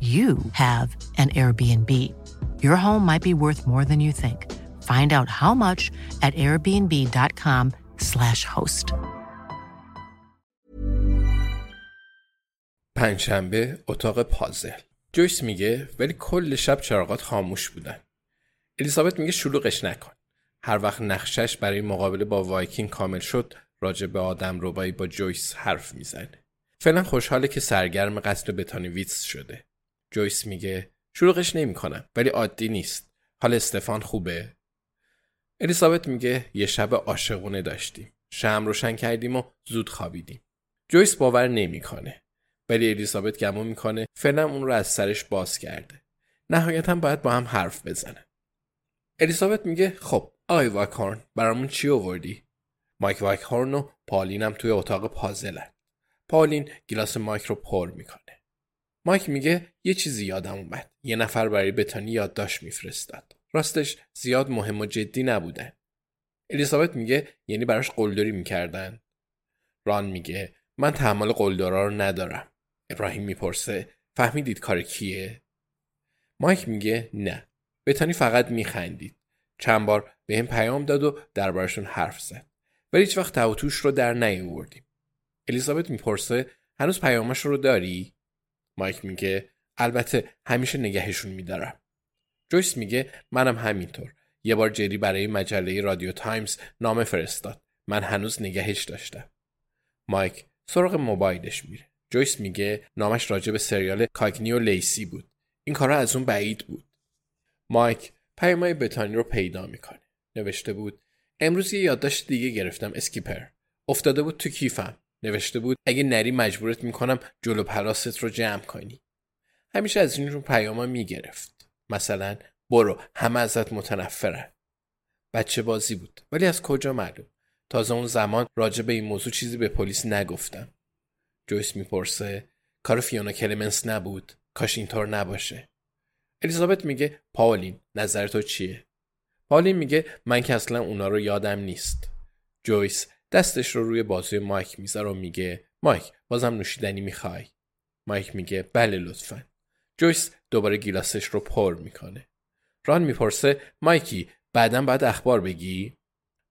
you have an Airbnb. Your home might be worth more than you think. Find out how much at airbnb.com/slash host. پنجشنبه اتاق پازل جویس میگه ولی کل شب چراغات خاموش بودن الیزابت میگه شلوغش نکن هر وقت نقشش برای مقابله با وایکینگ کامل شد راجع به آدم ربایی با جویس حرف می‌زنه فعلا خوشحاله که سرگرم قتل بتانی ویتس شده جویس میگه شلوغش نمی‌کنم ولی عادی نیست. حال استفان خوبه. الیزابت میگه یه شب عاشقونه داشتیم. شم روشن کردیم و زود خوابیدیم. جویس باور نمی‌کنه. ولی الیزابت گمون می‌کنه فعلا اون رو از سرش باز کرده. نهایتا باید با هم حرف بزنن. الیزابت میگه خب آقای واکهورن برامون چی آوردی؟ مایک واکهورن و پالینم توی اتاق پازلن. پالین گیلاس مایک رو پر می‌کنه. مایک میگه یه چیزی یادم اومد. یه نفر برای بتانی یادداشت میفرستاد. راستش زیاد مهم و جدی نبودن الیزابت میگه یعنی براش قلدری می‌کردن. ران میگه من تحمل قلدرا رو ندارم. ابراهیم می‌پرسه فهمیدید کار کیه؟ مایک میگه نه. بتانی فقط میخندید. چند بار به هم پیام داد و دربارشون حرف زد. ولی هیچ وقت توتوش رو در نیاوردیم. الیزابت می‌پرسه هنوز پیامش رو داری؟ مایک میگه. البته همیشه نگهشون میدارم. جویس میگه منم همینطور. یه بار جری برای مجله رادیو تایمز نامه فرستاد. من هنوز نگهش داشتم. مایک سراغ موبایلش میره. جویس میگه نامش راجع به سریال کاگنی و لیسی بود. این کارا از اون بعید بود. مایک پیامای بتانی رو پیدا می‌کنه. نوشته بود امروز یه یادداشت دیگه گرفتم اسکیپر. افتاده بود تو کیفم. نوشته بود اگه نری مجبورت می‌کنم جلو پلاست رو جمع کنی. همیشه از این رو پیاما می‌گرفت. مثلا برو همه ازت متنفرن. بچه بازی بود. ولی از کجا معلوم؟ تازه اون زمان راجع به این موضوع چیزی به پلیس نگفتم. جویس می‌پرسه کار فیونا کلمنس نبود؟ کاش اینطور نباشه. الیزابت میگه پاولین نظر تو چیه؟ پاولین میگه من که اصلا اونا رو یادم نیست. جویس دستش رو روی بازوی مایک می‌ذاره و میگه مایک بازم نوشیدنی می‌خوای؟ مایک میگه بله لطفا. جویس دوباره گیلاسش رو پر می‌کنه. ران می‌پرسه مایکی بعدا باید اخبار بگی؟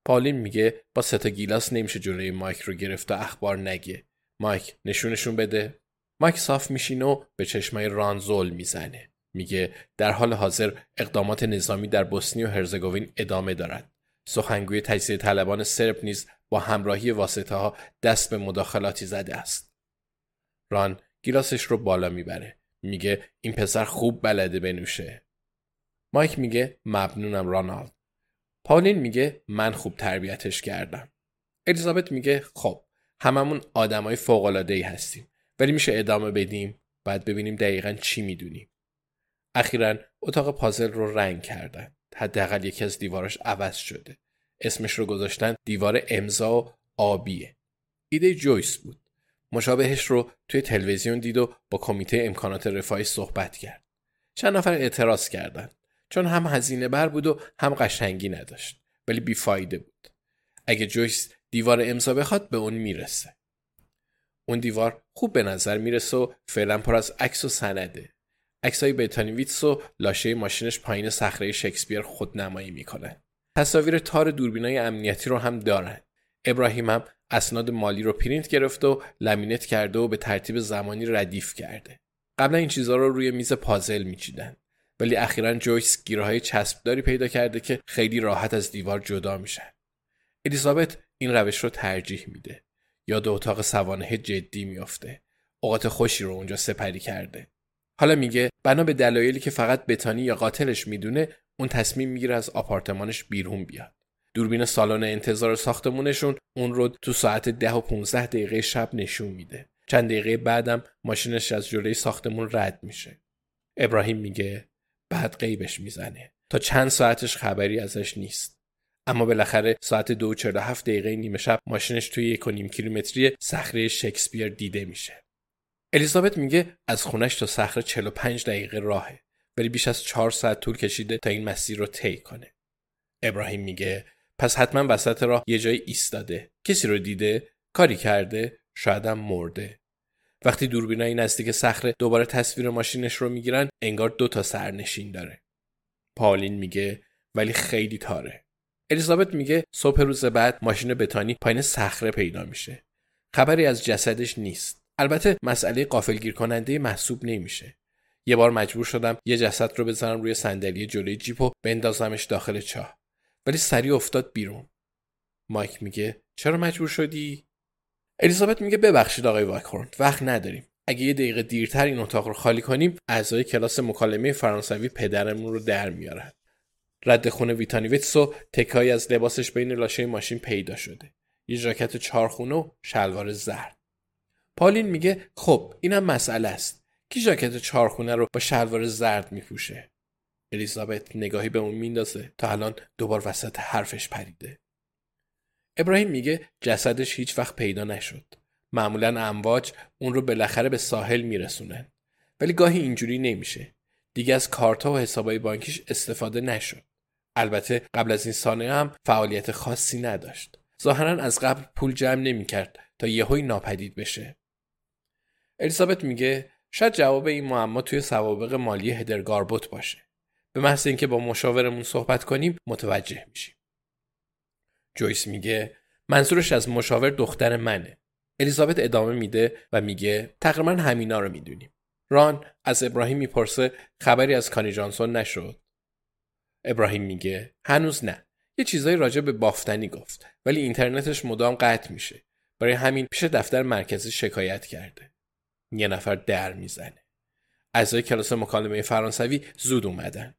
پالین میگه با سه گیلاس نمیشه جلوی مایک رو گرفت و اخبار نگه. مایک نشونشون بده. مایک صاف میشینه و به چشمای ران زل می‌زنه. میگه در حال حاضر اقدامات نظامی در بوسنی و هرزگوین ادامه دارد سخنگوی تجزیه طلبان سرب نیز با همراهی واسطه ها دست به مداخلاتی زده است. ران گیلاسش رو بالا می‌بره. میگه این پسر خوب بلده بنوشه. مایک میگه مبنونم رانالد. پاولین میگه من خوب تربیتش کردم. الیزابت میگه خب هممون آدمای فوق العاده ای هستیم ولی میشه ادامه بدیم بعد ببینیم دقیقا چی می‌دونیم. اخیرا اتاق پازل رو رنگ کردن. حداقل یکی از دیواراش عوض شده. اسمش رو گذاشتن دیوار امضا آبیه. ایده جویس بود. مشابهش رو توی تلویزیون دید و با کمیته امکانات رفاهی صحبت کرد. چند نفر اعتراض کردند. چون هم هزینه بر بود و هم قشنگی نداشت. ولی بیفایده بود. اگه جویس دیوار امضا بخواد به اون می‌رسه. اون دیوار خوب به نظر می‌رسه و فعلا پر از عکس و سنده. عکسای بتانیویتس و لاشه ماشینش پایین صخره شکسپیر خودنمایی می‌کنه تصاویر تار دوربینای امنیتی رو هم دارن ابراهیم هم اسناد مالی رو پرینت گرفته و لمینت کرده و به ترتیب زمانی ردیف کرده. قبلا این چیزها رو روی میز پازل میچیدن. ولی اخیرا جویس گیرهای چسبداری پیدا کرده که خیلی راحت از دیوار جدا میشن الیزابت این روش رو ترجیح میده. یاد اتاق سوانه جدی میافته. اوقات خوشی رو اونجا سپری کرده. حالا میگه بنا به دلایلی که فقط بتانی یا قاتلش می‌دونه اون تصمیم می‌گیره از آپارتمانش بیرون بیاد. دوربین سالن انتظار ساختمونشون اون رو تو ساعت ده و 15 دقیقه شب نشون میده. چند دقیقه بعدم ماشینش از جلوی ساختمون رد میشه. ابراهیم میگه بعد قیبش می‌زنه. تا چند ساعتش خبری ازش نیست. اما بالاخره ساعت دو و هفت دقیقه نیمه شب ماشینش توی یک و نیم کیلومتری صخره شکسپیر دیده میشه. الیزابت میگه از خونش تا صخره 45 دقیقه راهه. ولی بیش از چهار ساعت طول کشیده تا این مسیر رو طی کنه. ابراهیم میگه پس حتما وسط راه یه جای ایستاده. کسی رو دیده کاری کرده شایدم مرده. وقتی دوربینای نزدیک صخره دوباره تصویر ماشینش رو می‌گیرن انگار دو تا سرنشین داره. پالین میگه ولی خیلی تاره. الیزابت میگه صبح روز بعد ماشین بتانی پایین صخره پیدا میشه. خبری از جسدش نیست. البته مسئله قافلگیر کننده محسوب نمیشه. یه بار مجبور شدم یه جسد رو بزنم روی صندلی جلوی جیپ و بندازمش داخل چاه. ولی سریع افتاد بیرون. مایک میگه چرا مجبور شدی؟ الیزابت میگه ببخشید آقای واکورن وقت نداریم. اگه یه دقیقه دیرتر این اتاق رو خالی کنیم اعضای کلاس مکالمه فرانسوی پدرمون رو در میارن. رد خونه ویتانیویتس و تکایی از لباسش بین لاشه ماشین پیدا شده. یه ژاکت چارخونه و شلوار زرد. پالین میگه خب اینم مسئله است. کی ژاکت چارخونه رو با شلوار زرد میپوشه؟ الیزابت نگاهی به اون میندازه تا الان دوبار وسط حرفش پریده. ابراهیم میگه جسدش هیچ وقت پیدا نشد. معمولا امواج اون رو بالاخره به ساحل میرسونن. ولی گاهی اینجوری نمیشه. دیگه از کارتا و حسابای بانکیش استفاده نشد. البته قبل از این سانه هم فعالیت خاصی نداشت. ظاهرا از قبل پول جمع نمی‌کرد تا یهوی ناپدید بشه. الیزابت میگه شاید جواب این معما توی سوابق مالی هدرگاربوت باشه. به محض اینکه با مشاورمون صحبت کنیم متوجه میشیم. جویس میگه منظورش از مشاور دختر منه. الیزابت ادامه میده و میگه تقریبا همینا رو می‌دونیم. ران از ابراهیم می‌پرسه خبری از کانی جانسون نشد. ابراهیم میگه هنوز نه. یه چیزایی راجع به بافتنی گفت ولی اینترنتش مدام قطع میشه. برای همین پیش دفتر مرکزی شکایت کرده. یه نفر در می‌زنه اعضای کلاس مکالمه فرانسوی زود اومدن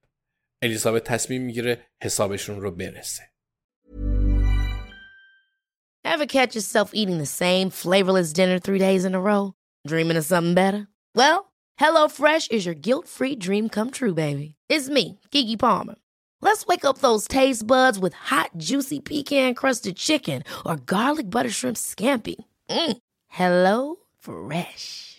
الیزابت تصمیم می‌گیره حسابشون رو برسه Ever catch yourself eating the same flavorless dinner three days in a row? Dreaming of something better? Well, HelloFresh is your guilt-free dream come true, baby. It's me, Kiki Palmer. Let's wake up those taste buds with hot, juicy pecan-crusted chicken or garlic butter shrimp scampi. Mm. Hello Fresh.